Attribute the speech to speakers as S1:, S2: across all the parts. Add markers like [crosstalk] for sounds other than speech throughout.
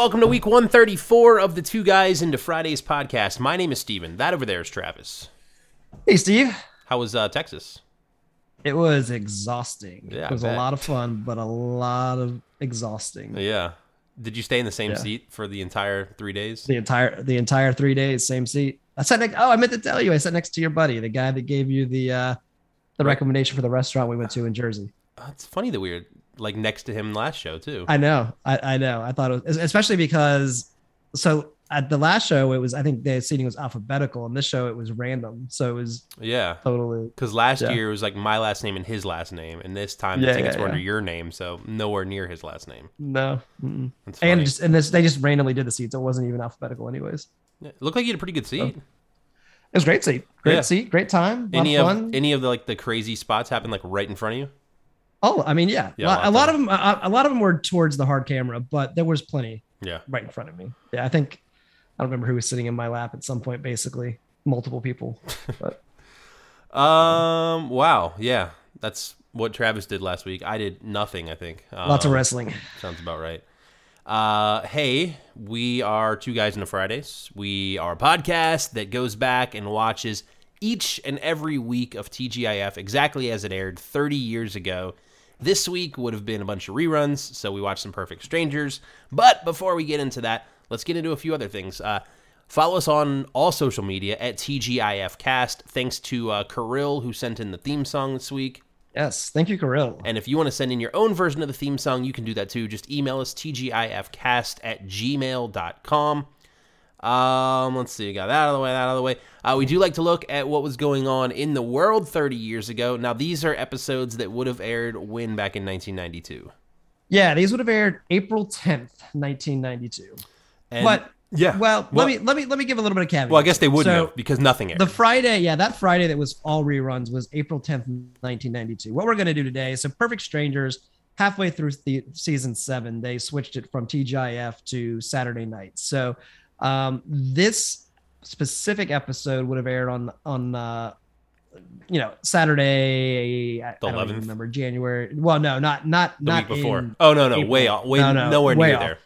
S1: welcome to week 134 of the Two Guys into Fridays podcast. My name is Steven. That over there is Travis.
S2: Hey, Steve.
S1: How was uh, Texas?
S2: It was exhausting.
S1: Yeah,
S2: it was a lot of fun, but a lot of exhausting.
S1: Yeah. Did you stay in the same
S2: Yeah.
S1: seat for the entire three days?
S2: The entire the entire three days, same seat. I sat next. Oh, I meant to tell you, I sat next to your buddy, the guy that gave you the uh the recommendation for the restaurant we went to in Jersey.
S1: Uh, it's funny that we were like next to him last show too.
S2: I know, I, I know. I thought it was especially because so at the last show it was I think the seating was alphabetical, and this show it was random, so it was
S1: yeah.
S2: totally
S1: Because last
S2: Yeah.
S1: year it was like my last name and his last name, and this time
S2: Yeah,
S1: the tickets
S2: yeah,
S1: were under your name, so nowhere near his last name.
S2: no. And just and this they just randomly did the seats. It wasn't even alphabetical, anyways.
S1: Yeah, it looked like you had a pretty good seat.
S2: It was great seat, great seat, great time,
S1: any
S2: of
S1: of
S2: fun.
S1: any of the like the crazy spots happened like right in front of you?
S2: Oh, I mean, yeah,
S1: Yeah,
S2: a lot, a lot
S1: of
S2: them. A, a lot of them were towards the hard camera, but there was plenty
S1: Yeah.
S2: right in front of me. Yeah, I think I don't remember who was sitting in my lap at some point. Basically, multiple people. But [laughs]
S1: Um. Wow. Yeah. That's what Travis did last week. I did nothing. I think.
S2: lots of
S1: Um,
S2: wrestling. [laughs]
S1: Sounds about right. Uh, hey, we are two guys into Fridays. We are a podcast that goes back and watches each and every week of TGIF exactly as it aired 30 years ago. This week would have been a bunch of reruns, so we watched some Perfect Strangers. But before we get into that, let's get into a few other things. Uh, follow us on all social media at TGIFcast. Thanks to uh, Kirill, who sent in the theme song this week.
S2: Yes, thank you, Kirill.
S1: And if you want to send in your own version of the theme song, you can do that too. Just email us tgifcast at gmail.com. Um, let's see, got that out of the way, that out of the way. Uh, we do like to look at what was going on in the world 30 years ago. Now, these are episodes that would have aired when back in 1992.
S2: Yeah, these would have aired April tenth, nineteen ninety two.
S1: And
S2: But
S1: yeah,
S2: well,
S1: Well-
S2: let me let me let me give a little bit of caveat.
S1: well, I guess they wouldn't
S2: So,
S1: because nothing aired.
S2: The Friday, yeah, that Friday that was all reruns was April 10th, 1992. What we're going to do today, so Perfect Strangers, halfway through the season seven, they switched it from TGIF to Saturday night. So um, this specific episode would have aired on on uh, you know Saturday. I,
S1: The
S2: I don't
S1: 11th?
S2: remember January. Well, no, not not
S1: the
S2: not
S1: week before.
S2: in-
S1: oh, no, no,
S2: April.
S1: way off. Way,
S2: No, no,
S1: nowhere
S2: way
S1: near
S2: off.
S1: there.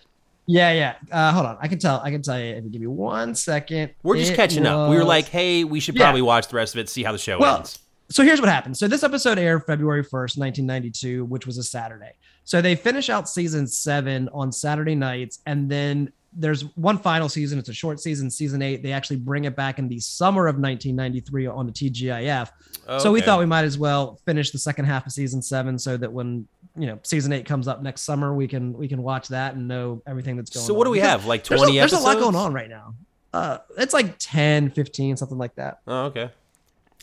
S2: yeah, yeah. Uh, hold on, I can tell. I can tell you if you give me one second.
S1: We're just catching up. We were like, hey, we should
S2: Yeah.
S1: probably watch the rest of it, see how the show
S2: Well,
S1: ends.
S2: so here's what happened. So this episode aired February 1st, 1992, which was a Saturday. So they finish out season seven on Saturday nights, and then there's one final season. It's a short season, season eight. They actually bring it back in the summer of 1993 on the TGIF. So we thought we might as well finish the second half of season seven, so that when you know season eight comes up next summer, we can we can watch that and know everything that's going.
S1: So
S2: on.
S1: what do we
S2: Because
S1: have? Like
S2: There's
S1: 20
S2: a, there's a lot going on right now. Uh, it's like 10, 15, something like that.
S1: Oh, okay.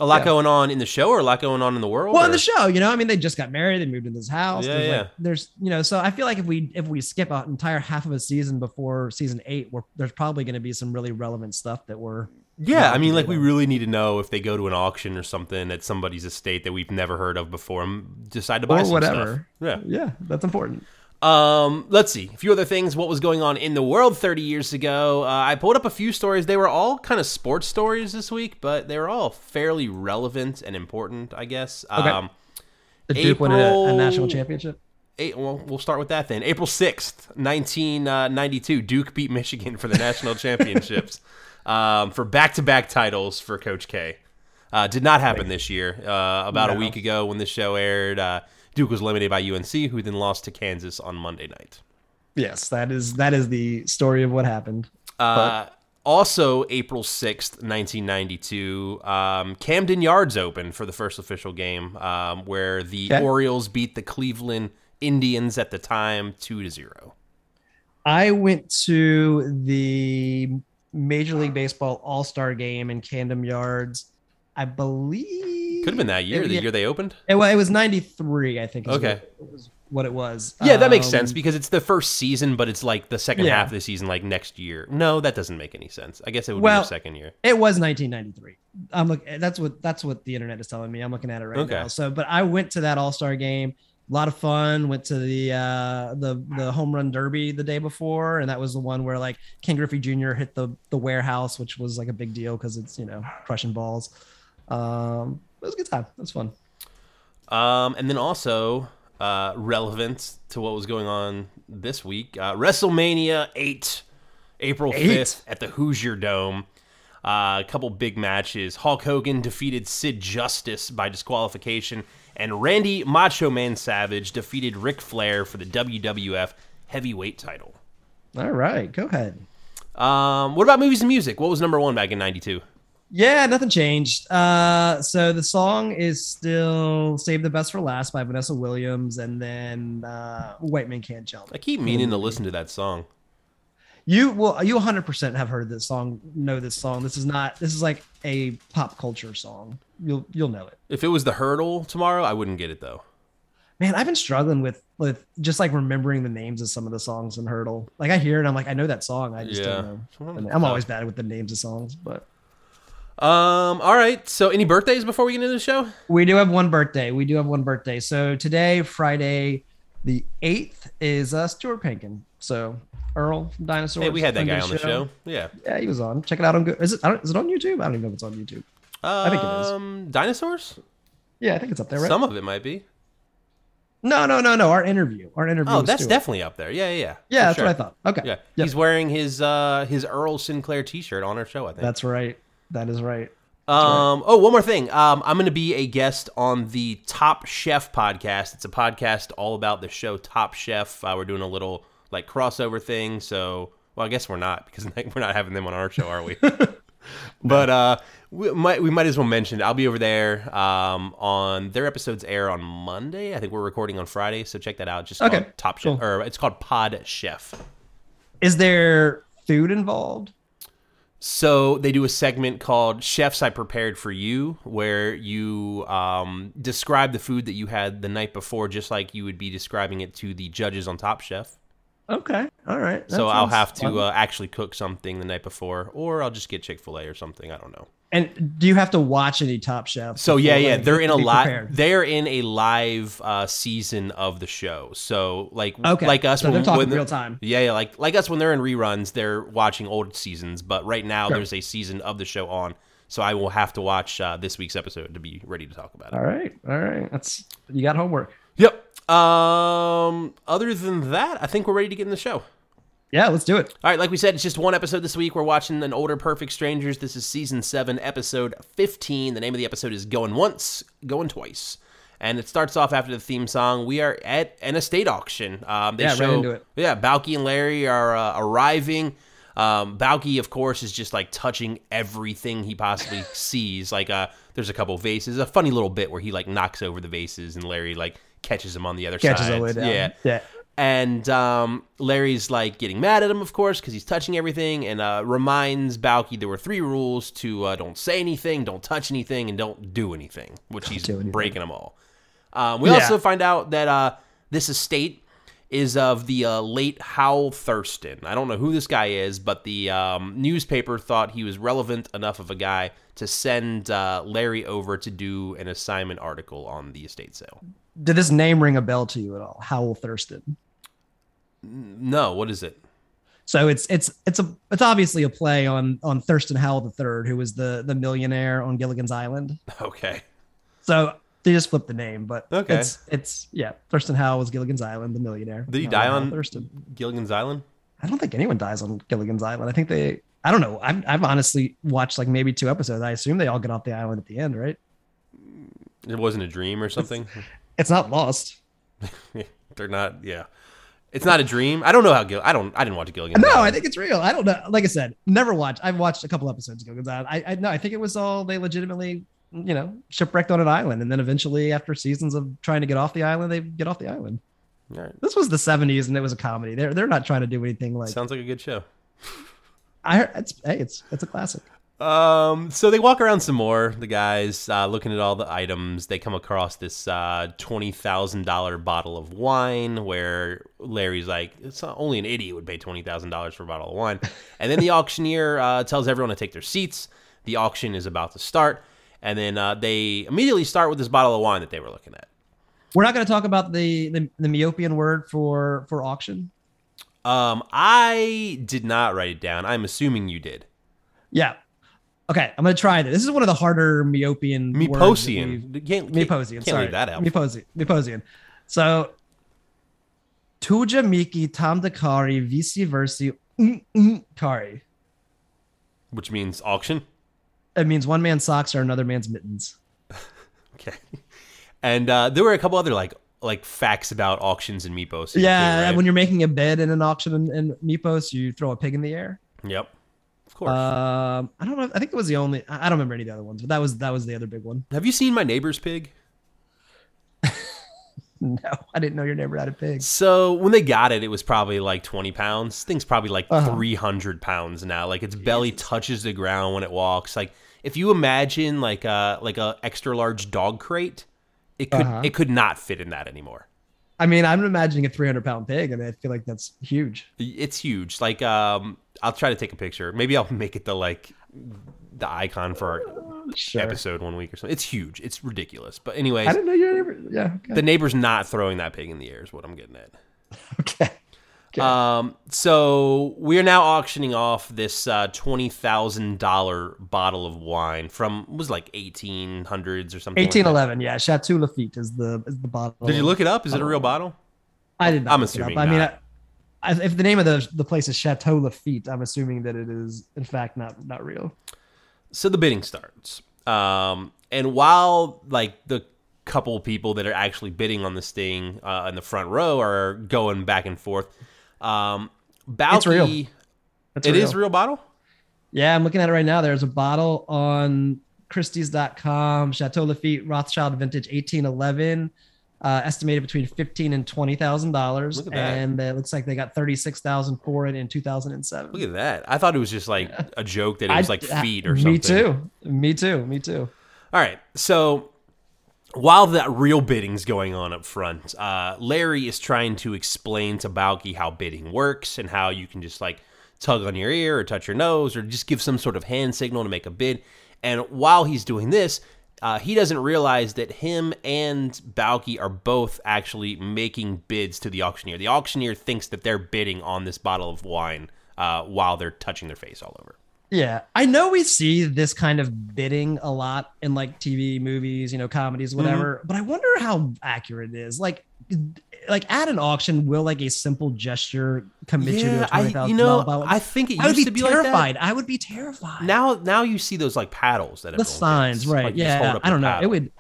S1: A lot
S2: Yeah.
S1: going on in the show or a lot going on in the world?
S2: Well,
S1: or-
S2: in the show, you know, I mean, they just got married, they moved into this house.
S1: Yeah,
S2: there's
S1: yeah.
S2: Like, there's, you know, so I feel like if we if we skip an entire half of a season before season eight, we're, there's probably going to be some really relevant stuff that we're.
S1: Yeah,
S2: Yeah,
S1: I mean, like we really need to know if they go to an auction or something at somebody's estate that we've never heard of before and decide to buy
S2: Or whatever.
S1: stuff.
S2: Yeah, that's important.
S1: Um, let's see. A few other things. What was going on in the world 30 years ago? Uh, I pulled up a few stories. They were all kind of sports stories this week, but they were all fairly relevant and important, I guess.
S2: Okay.
S1: Um,
S2: The Duke won a, a national championship.
S1: Eight, well, we'll start with that then. April 6th, 1992, Duke beat Michigan for the national [laughs] championships um, for back to back titles for Coach K. Uh, did not happen this year. Uh, about a week ago when this show aired, uh, Duke was eliminated by UNC, who then lost to Kansas on Monday night.
S2: Yes, that is that is the story of what happened.
S1: Uh, also, April 6th, 1992, um, Camden Yards opened for the first official game um, where the
S2: Okay.
S1: Orioles beat the Cleveland Indians at the time 2 to 0.
S2: I went to the Major League Baseball All Star game in Camden Yards. I believe
S1: Could have been that year,
S2: It-
S1: the
S2: yeah.
S1: year they opened.
S2: It, wa- it was 93, I think. is
S1: Okay.
S2: What, was what it was.
S1: Yeah, that makes
S2: Um,
S1: sense because it's the first season, but it's like the second
S2: Yeah.
S1: half of the season, like next year. No, that doesn't make any sense. I guess it would be
S2: Well,
S1: the second year.
S2: It was 1993. I'm look. That's what that's what the internet is telling me. I'm looking at it right
S1: Okay.
S2: now. So, but I went to that All Star game. A lot of fun. Went to the uh, the the home run derby the day before, and that was the one where like Ken Griffey Jr. hit the the warehouse, which was like a big deal because it's you know crushing balls. Um, it was a good time. It was fun.
S1: Um, and then also uh, relevant to what was going on this week. Uh, WrestleMania 8, April 5th at the Hoosier Dome. Uh, a couple big matches. Hulk Hogan defeated Sid Justice by disqualification, and Randy Macho Man Savage defeated Ric Flair for the WWF Heavyweight title.
S2: All right, go ahead.
S1: Um, what about movies and music? What was number one back in '92?
S2: Yeah, nothing changed. Uh, so the song is still "Save the Best for Last" by Vanessa Williams, and then uh, "White Man Can't Jump."
S1: I keep meaning to listen to that song.
S2: You will, you 100 percent have heard this song, know this song. This is not. This is like a pop culture song. You'll you'll know it.
S1: If it was the Heardle tomorrow, I wouldn't get it though.
S2: Man, I've been struggling with with just like remembering the names of some of the songs in Heardle. Like I hear it, I'm like, I know that song. I just
S1: Yeah.
S2: don't know.
S1: Sometimes
S2: And
S1: it's
S2: I'm always bad with the names of songs, but
S1: Um, all right. So, any birthdays before we get into the show?
S2: we do have one birthday. We do have one birthday. So today, Friday, the eighth, is uh, Stuart Pankin. So Earl from Dinosaurs.
S1: Hey, we had that guy on the show. Yeah.
S2: Yeah, he was on. Check it out on. Go- Is it? I is it on YouTube? I don't even know if it's on YouTube.
S1: Um,
S2: think it is.
S1: Dinosaurs?
S2: Yeah, I think it's up there, right?
S1: Some of it might be.
S2: no, no, no, no. Our interview. Our interview.
S1: Oh, that's definitely up there. Yeah, yeah, yeah.
S2: Yeah, that's
S1: sure.
S2: what I thought. Okay.
S1: Yeah,
S2: Yep.
S1: he's wearing his uh his Earl Sinclair T-shirt on our show. I think.
S2: That's right. That is right.
S1: Um. Oh, one more thing. Um, I'm going to be a guest on the Top Chef podcast. It's a podcast all about the show Top Chef. Uh, we're doing a little like crossover thing. So, well, I guess we're not because we're not having them on our show, are we? [laughs] but uh, we might we might as well mention. It. I'll be over there. Um, on their episodes air on Monday. I think we're recording on Friday, so check that out. Just
S2: Okay,
S1: Top Chef,
S2: cool.
S1: or it's called Pod Chef.
S2: Is there food involved?
S1: So they do a segment called "Chefs I Prepared for You," where you um, describe the food that you had the night before, just like you would be describing it to the judges on Top Chef.
S2: Okay. All right. That
S1: so I'll have to uh, actually cook something the night before, or I'll just get Chick Fil A or something. I don't know.
S2: And do you have to watch any Top Chef?
S1: So yeah, yeah,
S2: like,
S1: they're in a live. They're in a live uh, season of the show. So like,
S2: Okay.
S1: like us,
S2: So
S1: when,
S2: they're talking
S1: when
S2: real time.
S1: Yeah, yeah, like like us when they're in reruns, they're watching old seasons. But right now,
S2: Sure.
S1: there's a season of the show on, so I will have to watch uh, this week's episode to be ready to talk about it.
S2: All right. All right. That's you got homework.
S1: Yep. Um. Other than that, I think we're ready to get in the show.
S2: Yeah, let's do it.
S1: All right, like we said, it's just one episode this week. We're watching an older Perfect Strangers. This is season seven, episode fifteen. The name of the episode is "Going Once, Going Twice," and it starts off after the theme song. We are at an estate auction. Um, they
S2: Yeah, right into it.
S1: yeah, Balki and Larry are uh, arriving. Um, Balki, of course, is just like touching everything he possibly [laughs] sees. Like, uh, there's a couple vases. A funny little bit where he like knocks over the vases, and Larry like catches him on the other
S2: Catches
S1: side.
S2: the way down.
S1: Yeah,
S2: Yeah.
S1: And um, Larry's like getting mad at him, of course, because he's touching everything, and uh, reminds Balki there were three rules to uh, don't say anything, don't touch anything, and don't do anything, which he's
S2: anything.
S1: breaking them all. Um, we
S2: Yeah.
S1: also find out that uh, this estate is of the uh, late Howell Thurston. I don't know who this guy is, but the um, newspaper thought he was relevant enough of a guy to send uh, Larry over to do an assignment article on the estate sale.
S2: Did this name ring a bell to you at all? Howell Thurston.
S1: No, what is it?
S2: So it's it's it's a it's obviously a play on on Thurston Howell III, who was the the millionaire on Gilligan's Island. [laughs]
S1: Okay.
S2: So they just flipped the name, but
S1: Okay.
S2: it's it's yeah. Thurston Howell was Gilligan's Island, the millionaire.
S1: Did he
S2: Not
S1: die
S2: Howell
S1: on
S2: Thurston?
S1: Gilligan's Island?
S2: I don't think anyone dies on Gilligan's Island. I think they. I don't know. I've I've honestly watched like maybe two episodes. I assume they all get off the island at the end, right?
S1: It wasn't a dream or something. [laughs]
S2: It's not lost. [laughs]
S1: They're not. Yeah, it's not a dream. I don't know how Gil. I don't. I didn't watch Gilligan's
S2: No. I think it's real. I don't know. Like I said, never watched. I've watched a couple episodes of Gilligan's Island. I, I no, I think it was all they legitimately, you know, shipwrecked on an island, and then eventually, after seasons of trying to get off the island, they get off the island.
S1: All right.
S2: This was the '70s, and it was a comedy. They're they're not trying to do anything like.
S1: Sounds like a good show.
S2: I it's hey, it's it's a classic.
S1: Um, so they walk around some more. The guys uh, looking at all the items. They come across this uh, twenty thousand dollar bottle of wine. Where Larry's like, "It's not, only an idiot would pay twenty thousand dollars for a bottle of wine." [laughs] And then the auctioneer uh, tells everyone to take their seats. The auction is about to start, and then uh, they immediately start with this bottle of wine that they were looking at.
S2: We're not going to talk about the, the the Myposian word for for auction.
S1: Um, I did not write it down. I'm assuming you did.
S2: Yeah. Okay, I'm gonna try this. This is one of the harder words that
S1: Myposian. Can't, can't,
S2: Myposian.
S1: Can't
S2: sorry.
S1: leave that out.
S2: Myposian. Myposian. So Tuja Miki Tam Dakari Visi Versi Kari.
S1: which means auction.
S2: It means one man's socks are another man's mittens. [laughs]
S1: Okay. And uh, there were a couple other like like facts about auctions and Mypos.
S2: Yeah,
S1: right?
S2: when you're making a bid in an auction in, in Mypos, you throw a pig in the air.
S1: Yep. Of course.
S2: Um, I don't know. I think it was the only. I I don't remember any of the other ones, but that was that was the other big one.
S1: Have you seen my neighbor's pig? [laughs]
S2: No, I didn't know your neighbor had a pig.
S1: So when they got it, it was probably like 20 pounds. Thing's probably like
S2: Uh-huh.
S1: 300 pounds now. Like its belly touches the ground when it walks. Like if you imagine like a like a extra large dog crate, it could
S2: Uh-huh.
S1: it could not fit in that anymore.
S2: I mean, I'm imagining a 300 pound pig, and I feel like that's huge.
S1: It's huge. Like um, I'll try to take a picture. Maybe I'll [laughs] make it the like the icon for our
S2: Sure.
S1: episode one week or something. It's huge. It's ridiculous. But anyways,
S2: I didn't know your neighbor. Yeah. Okay.
S1: the neighbor's not throwing that pig in the air. Is what I'm getting at. [laughs]
S2: okay. Okay.
S1: Um, so we are now auctioning off this uh, twenty thousand dollar bottle of wine from was like eighteen hundreds or something. like
S2: 1811. Yeah, Chateau Lafite is the is the bottle.
S1: Did you look it up? Is it a real bottle?
S2: I did not.
S1: I'm
S2: look it up.
S1: assuming
S2: I mean, I- if the name of the the place is Chateau Lafite, I'm assuming that it is in fact not not real.
S1: So the bidding starts. Um, and while like the couple people that are actually bidding on this thing uh, in the front row are going back and forth, um, Balki,
S2: It's real. That's
S1: It
S2: real.
S1: is a real bottle.
S2: Yeah, I'm looking at it right now. There's a bottle on Christie's.com, Chateau Lafite Rothschild Vintage 1811, uh, estimated between fifteen and twenty thousand dollars,
S1: Look at that.
S2: and it looks like they got thirty six thousand for it in 2007.
S1: Look at that. I thought it was just like a joke that it was
S2: I-
S1: like feet or
S2: me
S1: something.
S2: Me too. Me too. Me too.
S1: All right. So while that real bidding's going on up front, uh, Larry is trying to explain to Balki how bidding works and how you can just like tug on your ear or touch your nose or just give some sort of hand signal to make a bid. And while he's doing this, uh, he doesn't realize that him and Balki are both actually making bids to the auctioneer. The auctioneer thinks that they're bidding on this bottle of wine uh, while they're touching their face all over.
S2: Yeah, I know we see this kind of bidding a lot in like TV, movies, you know, comedies, whatever.
S1: Mm-hmm.
S2: But I wonder how accurate it is. Like, like at an auction, will like a simple gesture commit you to a twenty
S1: I,
S2: thousand
S1: know,
S2: dollars?
S1: I think it
S2: I would
S1: used
S2: be
S1: to be
S2: terrified.
S1: like that.
S2: I would be terrified.
S1: Now, now you see those like paddles that
S2: the signs,
S1: gets.
S2: right?
S1: Like,
S2: yeah, I don't know. It would.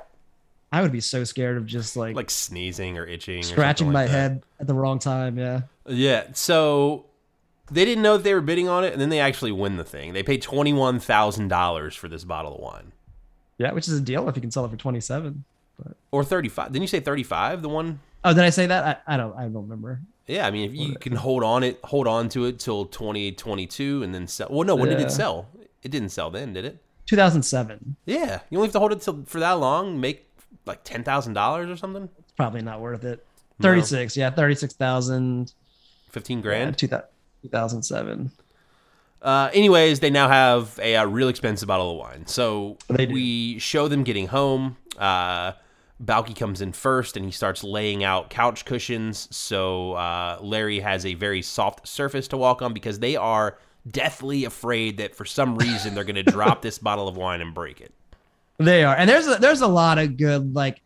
S2: I would be so scared of just like,
S1: like sneezing or itching,
S2: scratching
S1: something
S2: my
S1: like
S2: head at the wrong time. Yeah.
S1: Yeah, so they didn't know that they were bidding on it, and then they actually win the thing. They paid twenty one thousand dollars for this bottle of wine,
S2: Yeah, which is a deal if you can sell it for twenty seven.
S1: Or thirty five. Didn't you say thirty five? The one.
S2: Oh, did I say that? I, I don't. I don't remember.
S1: Yeah, I mean, if you can hold on it, hold on to it till twenty twenty two, and then sell. Well, no, when did it sell? It didn't sell then, did it?
S2: Two thousand seven.
S1: Yeah, you only have to hold it till for that long, make like ten thousand dollars or something,
S2: It's probably not worth it. Thirty six. Yeah, thirty six thousand.
S1: fifteen grand.
S2: Two thousand seven.
S1: Uh, anyways, they now have a, uh real expensive bottle of wine. So we show them getting home. Uh, Balki comes in first and he starts laying out couch cushions. So uh, Larry has a very soft surface to walk on because they are deathly afraid that for some reason they're going [laughs] to drop this bottle of wine and break it.
S2: They are, and there's a, there's a lot of good like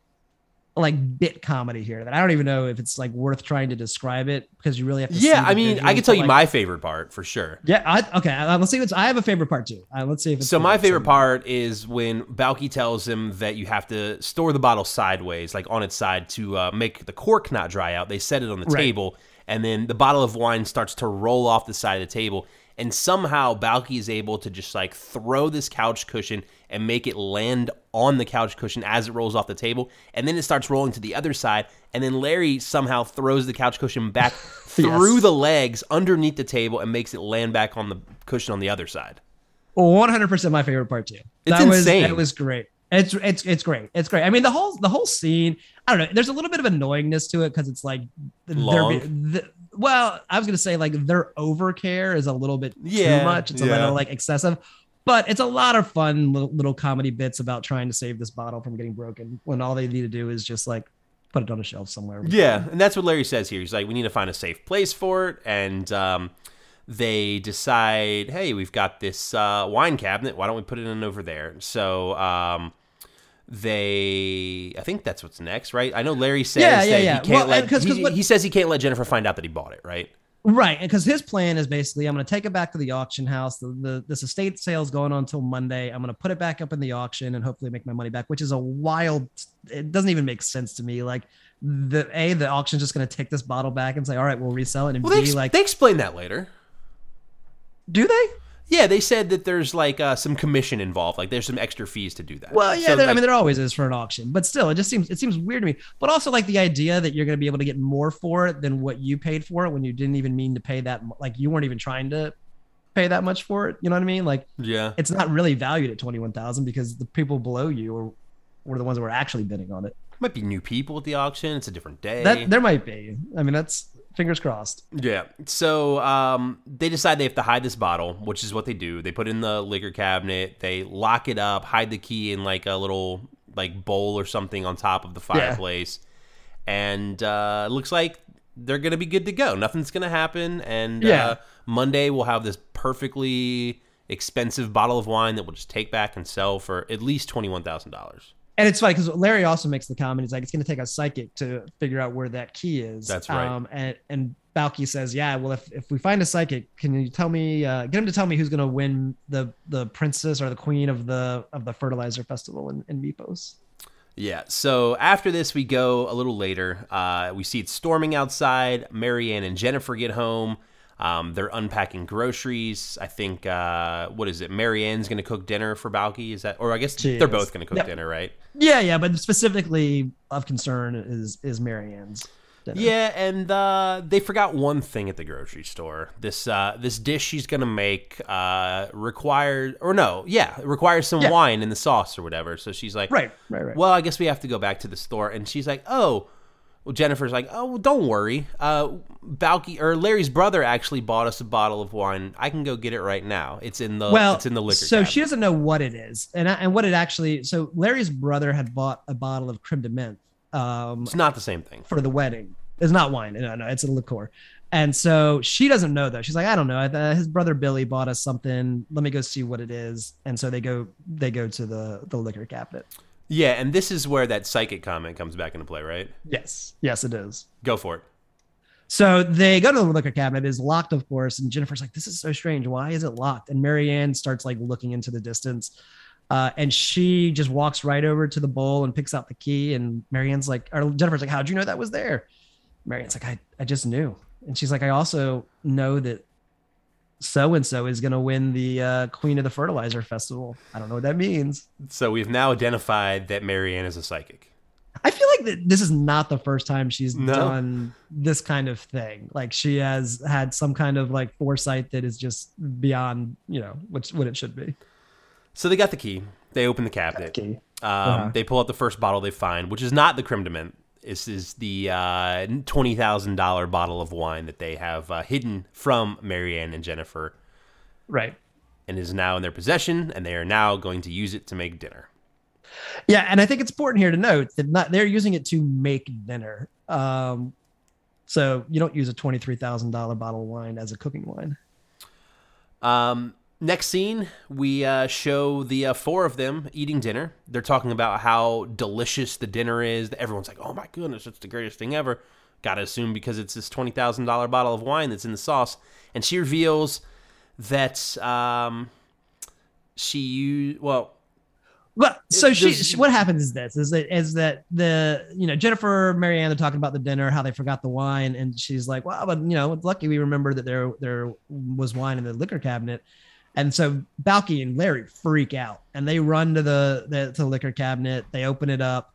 S2: like bit comedy here that I don't even know if it's like worth trying to describe it because you really have to.
S1: Yeah, I mean, I can tell you
S2: like-
S1: my favorite part for sure.
S2: Yeah, I, okay. uh, Let's see. What's, I have a favorite part too. Uh, let's see if it's
S1: So my favorite part is when Balki tells him that you have to store the bottle sideways, like on its side, to uh, make the cork not dry out. They set it on the
S2: Right.
S1: table, and then the bottle of wine starts to roll off the side of the table. And somehow Balki is able to just like throw this couch cushion and make it land on the couch cushion as it rolls off the table. And then it starts rolling to the other side. And then Larry somehow throws the couch cushion back [laughs] through the legs underneath the table and makes it land back on the cushion on the other side.
S2: One hundred percent my favorite part too.
S1: It's
S2: that was
S1: insane.
S2: that was great. It's it's it's great. It's great. I mean the whole the whole scene. I don't know. There's a little bit of annoyingness to it because it's like
S1: Long.
S2: be- the, well, I was gonna say like their overcare is a little bit
S1: Yeah,
S2: too much. It's a
S1: yeah.
S2: little like excessive, but it's a lot of fun little, little comedy bits about trying to save this bottle from getting broken when all they need to do is just like put it on a shelf somewhere.
S1: Yeah, and that's what Larry says here. He's like, we need to find a safe place for it, and um, they decide, hey, we've got this uh, wine cabinet. Why don't we put it in over there? So um, they I think that's what's next, right? I know Larry says
S2: Yeah, yeah,
S1: that
S2: yeah.
S1: he can't
S2: Well,
S1: let
S2: 'cause- 'cause
S1: he,
S2: what-
S1: he says he can't let Jennifer find out that he bought it, right?
S2: Right, because his plan is basically, I'm going to take it back to the auction house. The, the this estate sale is going on until Monday. I'm going to put it back up in the auction and hopefully make my money back, which is a wild. It doesn't even make sense to me. Like the a the auction's just going to take this bottle back and say, all right, we'll resell it, and
S1: Well, they,
S2: b
S1: ex-
S2: like,
S1: they explain that later.
S2: do they?
S1: Yeah, they said that there's like uh, some commission involved, like there's some extra fees to do that.
S2: Well, yeah,
S1: So,
S2: there, I mean, there always is for an auction, but still, it just seems it seems weird to me. But also, like the idea that you're going to be able to get more for it than what you paid for it when you didn't even mean to pay that. Like you weren't even trying to pay that much for it. You know what I mean? Like
S1: yeah,
S2: it's not really valued at twenty one thousand because the people below you were were the ones that were actually bidding on it.
S1: might be new people at the auction. It's a different day.
S2: That there might be. I mean, that's fingers crossed.
S1: Yeah. So um, they decide they have to hide this bottle, which is what they do. They put it in the liquor cabinet. They lock it up, hide the key in like a little like bowl or something on top of the fireplace, and uh, it looks like they're gonna be good to go. Nothing's gonna happen, and
S2: Yeah.
S1: uh, Monday we'll have this perfectly expensive bottle of wine that we'll just take back and sell for at least twenty one thousand dollars.
S2: And it's funny because Larry also makes the comment. He's like, it's going to take a psychic to figure out where that key is.
S1: That's right.
S2: Um, and and Balki says, yeah, well, if, if we find a psychic, can you tell me, uh, get him to tell me who's going to win the the princess or the queen of the of the fertilizer festival in, in Mypos?
S1: Yeah. So after this, we go a little later. Uh, we see it storming outside. Mary Anne and Jennifer get home. Um, they're unpacking groceries. I think uh, what is it? Mary Anne's going to cook dinner for Balki. Is that? Or I guess
S2: She
S1: they're
S2: is.
S1: both going to cook
S2: Yep.
S1: dinner, right?
S2: Yeah, yeah, but specifically of concern is is Mary Anne's. dinner.
S1: Yeah, and uh, they forgot one thing at the grocery store. This uh, this dish she's gonna make uh, requires, or no, yeah, requires some
S2: Yeah.
S1: wine in the sauce or whatever. So she's like,
S2: Right, right, right.
S1: Well, I guess we have to go back to the store. And she's like, oh. Well, Jennifer's like, oh, well, don't worry. Uh, Balki or Larry's brother actually bought us a bottle of wine. I can go get it right now. It's in the
S2: well,
S1: it's in the liquor.
S2: So
S1: cabinet."
S2: she doesn't know what it is, and I- and what it actually. So Larry's brother had bought a bottle of creme de menthe um,
S1: It's not the same thing.
S2: for the wedding. It's not wine. No, no, it's a liqueur. And so she doesn't know though. She's like, I don't know. Uh, his brother Billy bought us something. Let me go see what it is. And so they go, they go to the the liquor cabinet.
S1: Yeah, and this is where that psychic comment comes back into play, right?
S2: Yes, yes, it is.
S1: Go for it.
S2: So they go to the liquor cabinet. It is locked, of course. And Jennifer's like, "This is so strange. Why is it locked?" And Mary Anne starts like looking into the distance, uh, and she just walks right over to the bowl and picks out the key. And Mary Anne's like, or Jennifer's like, "How'd you know that was there?" Mary Anne's like, "I, I just knew." And she's like, "I also know that so and so is going to win the uh, Queen of the Fertilizer Festival. I don't know what that means."
S1: So we've now identified that Mary Anne is a psychic.
S2: I feel like that this is not the first time she's
S1: No.
S2: done this kind of thing. Like she has had some kind of like foresight that is just beyond, you know, what what it should be.
S1: So they got the key. They open the cabinet.
S2: Key.
S1: Um,
S2: Uh-huh.
S1: They pull out the first bottle they find, which is not the creme de menthe. This is the uh, twenty thousand dollar bottle of wine that they have uh, hidden from Mary Anne and Jennifer,
S2: Right.
S1: and is now in their possession. And they are now going to use it to make dinner.
S2: Yeah, and I think it's important here to note that not they're using it to make dinner. Um, so you don't use a twenty three thousand dollar bottle of wine as a cooking wine.
S1: Um, next scene, we uh, show the uh, four of them eating dinner. They're talking about how delicious the dinner is. Everyone's like, "Oh my goodness, it's the greatest thing ever." Got to assume because it's this twenty thousand dollar bottle of wine that's in the sauce, and she reveals that um, she used well.
S2: But so she, she, what happens is this is that is that the you know Jennifer Mary Anne they're talking about the dinner how they forgot the wine and she's like well but you know lucky we remember that there there was wine in the liquor cabinet and so Balki and Larry freak out and they run to the the, to the liquor cabinet. They open it up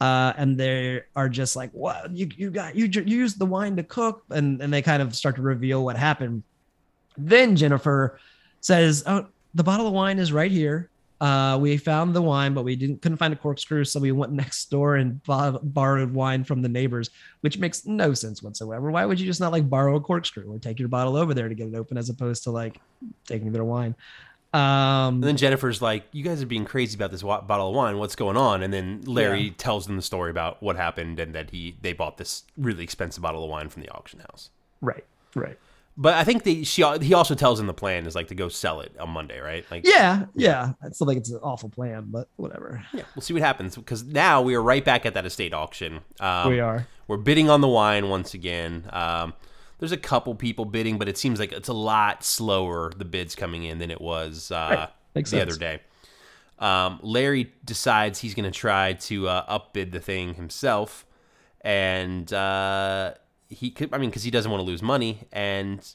S2: uh, and they are just like what? You you got you, you used the wine to cook? And and they kind of start to reveal what happened. Then Jennifer says oh the bottle of wine is right here uh, we found the wine, but we didn't couldn't find a corkscrew, so we went next door and bo- borrowed wine from the neighbors, which makes no sense whatsoever. Why would you just not like borrow a corkscrew or take your bottle over there to get it open, as opposed to like taking their wine? Um,
S1: And then Jennifer's like, "You guys are being crazy about this wa- bottle of wine. What's going on?" And then Larry
S2: Yeah.
S1: tells them the story about what happened and that he they bought this really expensive bottle of wine from the auction house.
S2: right, right.
S1: But I think they, she, he also tells him the plan is like to go sell it on Monday, right? Like,
S2: Yeah, yeah. I still think it's an awful plan, but whatever.
S1: yeah, we'll see what happens because now we are right back at that estate auction. Um,
S2: we are.
S1: We're bidding on the wine once again. Um, there's a couple people bidding, but it seems like it's a lot slower the bids coming in than it was uh,
S2: Right.
S1: The
S2: sense.
S1: other day. Um, Larry decides he's going to try to uh, upbid the thing himself, and uh, he could. I mean, because he doesn't want to lose money, and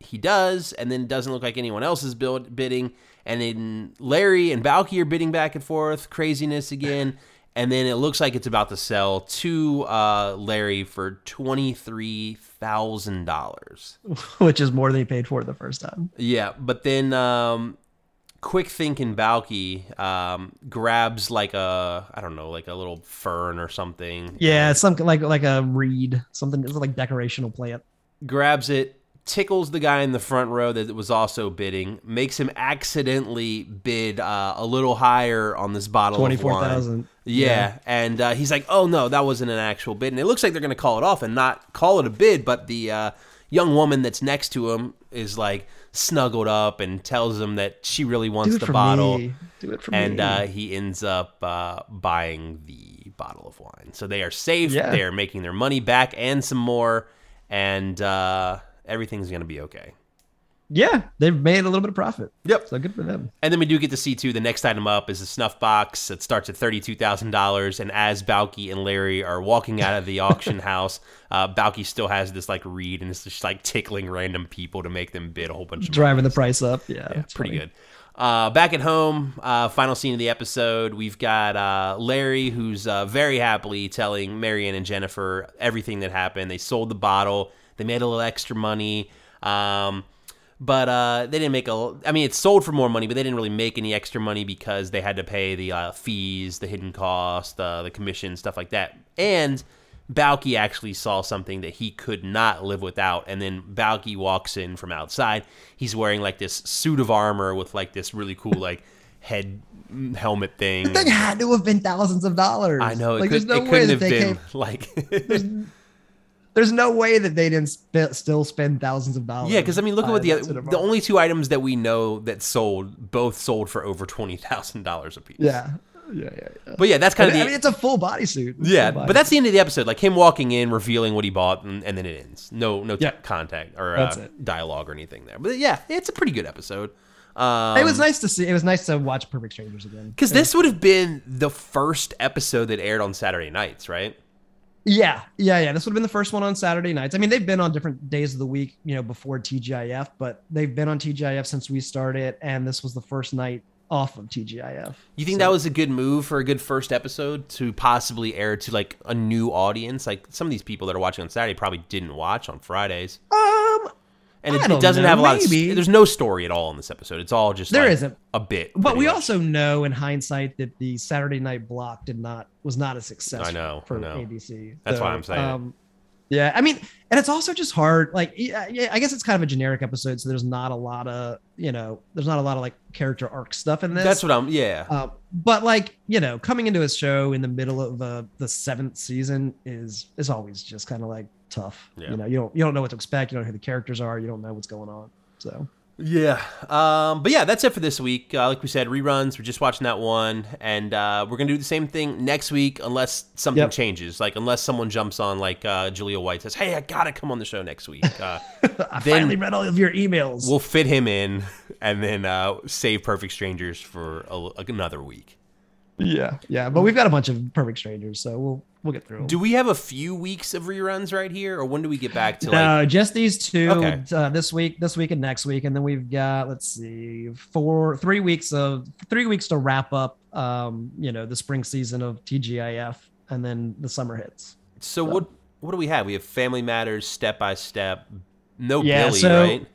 S1: he does, and then doesn't look like anyone else is build, bidding, and then Larry and Balki are bidding back and forth, craziness again. [laughs] And then it looks like it's about to sell to uh, Larry for twenty three thousand dollars. [laughs]
S2: Which is more than he paid for it the first time.
S1: Yeah, but then um, quick thinking Balki um, grabs like a I don't know, like a little fern or something.
S2: Yeah, something like like a reed, something like decorational plant.
S1: grabs it, tickles the guy in the front row that was also bidding, makes him accidentally bid uh, a little higher on this bottle
S2: Twenty
S1: of
S2: four
S1: wine.
S2: thousand.
S1: Yeah, and uh, he's like, "Oh no, that wasn't an actual bid." And it looks like they're going to call it off and not call it a bid. But the uh, young woman that's next to him is like snuggled up and tells him that she really wants the bottle,
S2: me. Do it for
S1: and
S2: me.
S1: uh, he ends up uh, buying the bottle of wine. So they are safe.
S2: Yeah.
S1: They are making their money back and some more, and uh, everything's going to be okay.
S2: Yeah, they've made a little bit of profit.
S1: Yep.
S2: So good for them.
S1: And then we do get to see too. The next item up is a snuff box. that starts at thirty-two thousand dollars, and as Balki and Larry are walking out of the auction [laughs] house, uh, Balki still has this like read and it's just like tickling random people to make them bid a whole bunch of
S2: Driving the price up. Yeah,
S1: yeah,
S2: it's
S1: pretty
S2: funny.
S1: good. Uh, back at home, uh, final scene of the episode, we've got uh, Larry, who's uh, very happily telling Mary Anne and Jennifer everything that happened. They sold the bottle, they made a little extra money, um, but uh, they didn't make a. I mean, it sold for more money, but they didn't really make any extra money because they had to pay the uh, fees, the hidden cost, uh, the commission, stuff like that, and. Balki actually saw something that he could not live without, and then Balki walks in from outside. He's wearing like this suit of armor with like this really cool like head helmet thing.
S2: The thing had to have been thousands of dollars.
S1: I know it,
S2: Like,
S1: could,
S2: there's no way
S1: couldn't
S2: that
S1: have
S2: they
S1: been
S2: came. [laughs]
S1: like. [laughs]
S2: There's no way that they didn't sp- still spend thousands of dollars.
S1: yeah, because I mean, look at what the
S2: of
S1: the only two items that we know that sold both sold for over twenty thousand dollars a piece.
S2: Yeah, yeah, yeah. yeah.
S1: but yeah, that's kind of The, I
S2: mean, it's a full bodysuit.
S1: Yeah,
S2: full
S1: but that's the end of the episode. Like him walking in, revealing what he bought, and, and then it ends. No, no t- contact or uh, dialogue or anything there. But yeah, it's a pretty good episode. Um,
S2: it was nice to see. It was nice to watch Perfect Strangers again.
S1: because this would have been the first episode that aired on Saturday nights, right?
S2: Yeah, yeah, yeah. This would have been the first one on Saturday nights. I mean, they've been on different days of the week, you know, before TGIF, but they've been on TGIF since we started, and this was the first night off of TGIF.
S1: You think that was a good move for a good first episode to possibly air to like a new audience? Like some of these people that are watching on Saturday probably didn't watch on Fridays,
S2: Um,
S1: and it, it doesn't
S2: know,
S1: have a lot. Of, there's no story at all in this episode. It's all just
S2: There
S1: like,
S2: isn't.
S1: a bit.
S2: but we
S1: much.
S2: also know in hindsight that the Saturday night block did not was not a success.
S1: I know,
S2: for
S1: I know.
S2: ABC.
S1: That's why I'm saying.
S2: Um, yeah, I mean, and it's also just hard. Like, yeah, yeah, I guess it's kind of a generic episode, so there's not a lot of, you know, there's not a lot of like character arc stuff in this.
S1: that's what I'm. Yeah,
S2: Uh, but like you know, coming into a show in the middle of uh, the seventh season is is always just kind of like tough.
S1: Yeah.
S2: You know, you don't you don't know what to expect. You don't know who the characters are. You don't know what's going on. So
S1: Yeah. Um, but yeah, that's it for this week. Uh, like we said, reruns. We're just watching that one, and uh, we're gonna do the same thing next week, unless something
S2: Yep.
S1: changes. Like unless someone jumps on, like uh, Jaleel White says, "Hey, I gotta come on the show next week." [laughs] Uh,
S2: I finally read all of your emails.
S1: we'll fit him in, and then uh, save Perfect Strangers for a, another week.
S2: Yeah, yeah. But we've got a bunch of perfect strangers, so we'll we'll get through. 'em.
S1: Do we have a few weeks of reruns right here, or when do we get back to like?
S2: no, just these two
S1: Okay.
S2: uh, this week, this week, and next week, and then we've got let's see, four, three weeks of three weeks to wrap up, um, you know, the spring season of TGIF, and then the summer hits.
S1: So what? What do we have? We have Family Matters, Step by Step. No
S2: Yeah,
S1: Billy,
S2: so-
S1: right?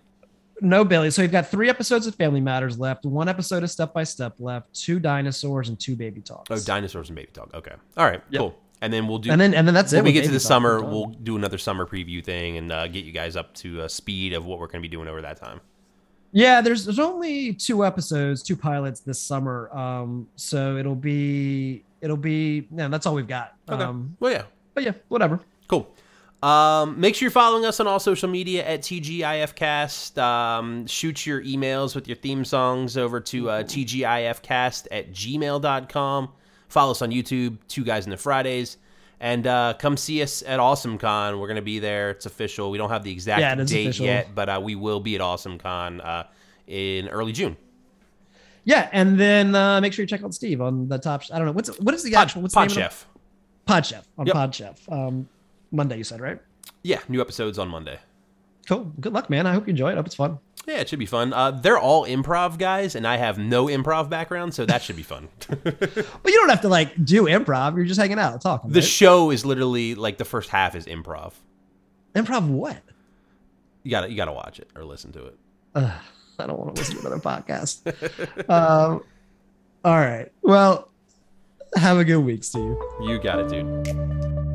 S2: No Billy. So we've got three episodes of Family Matters left, one episode of Step by Step left, two dinosaurs, and two baby talks.
S1: Oh, dinosaurs and baby talk. Okay. All right.
S2: Yep.
S1: Cool. And then we'll do.
S2: and then and then that's
S1: when
S2: it.
S1: we get to the summer,
S2: We're done.
S1: we'll do another summer preview thing and uh, get you guys up to uh, speed of what we're going to be doing over that time.
S2: Yeah, there's there's only two episodes, two pilots this summer. Um, so it'll be it'll be yeah, that's all we've got.
S1: Okay.
S2: Um,
S1: Well, yeah.
S2: but yeah, whatever.
S1: Cool. Um, make sure you're following us on all social media at TGIFcast. Um, shoot your emails with your theme songs over to uh, TGIFcast at gmail.com. Follow us on YouTube, Two Guys in the Fridays. And uh, come see us at Awesome Con. We're going to be there. It's official. We don't have the exact
S2: Yeah,
S1: date
S2: official.
S1: yet, but uh, we will be at Awesome Con uh, in early June.
S2: Yeah, and then uh, make sure you check out Steve on the top. I don't know what's what is the actual what's the
S1: Pod
S2: name
S1: Chef.
S2: the- Pod Chef on
S1: Yep.
S2: Pod Chef. Um, Monday you said right?
S1: Yeah, new episodes on Monday.
S2: Cool. Good luck, man. I hope you enjoy it. I hope it's fun.
S1: Yeah, it should be fun. Uh, they're all improv guys, and I have no improv background, so that should be fun. [laughs]
S2: But you don't have to like do improv. You're just hanging out, talking.
S1: the
S2: right?
S1: show is literally like the first half is improv.
S2: improv what?
S1: You gotta you gotta watch it or listen to it.
S2: Ugh, I don't want to listen to another podcast. [laughs] um, all right. Well, have a good week, Steve.
S1: You got it, dude.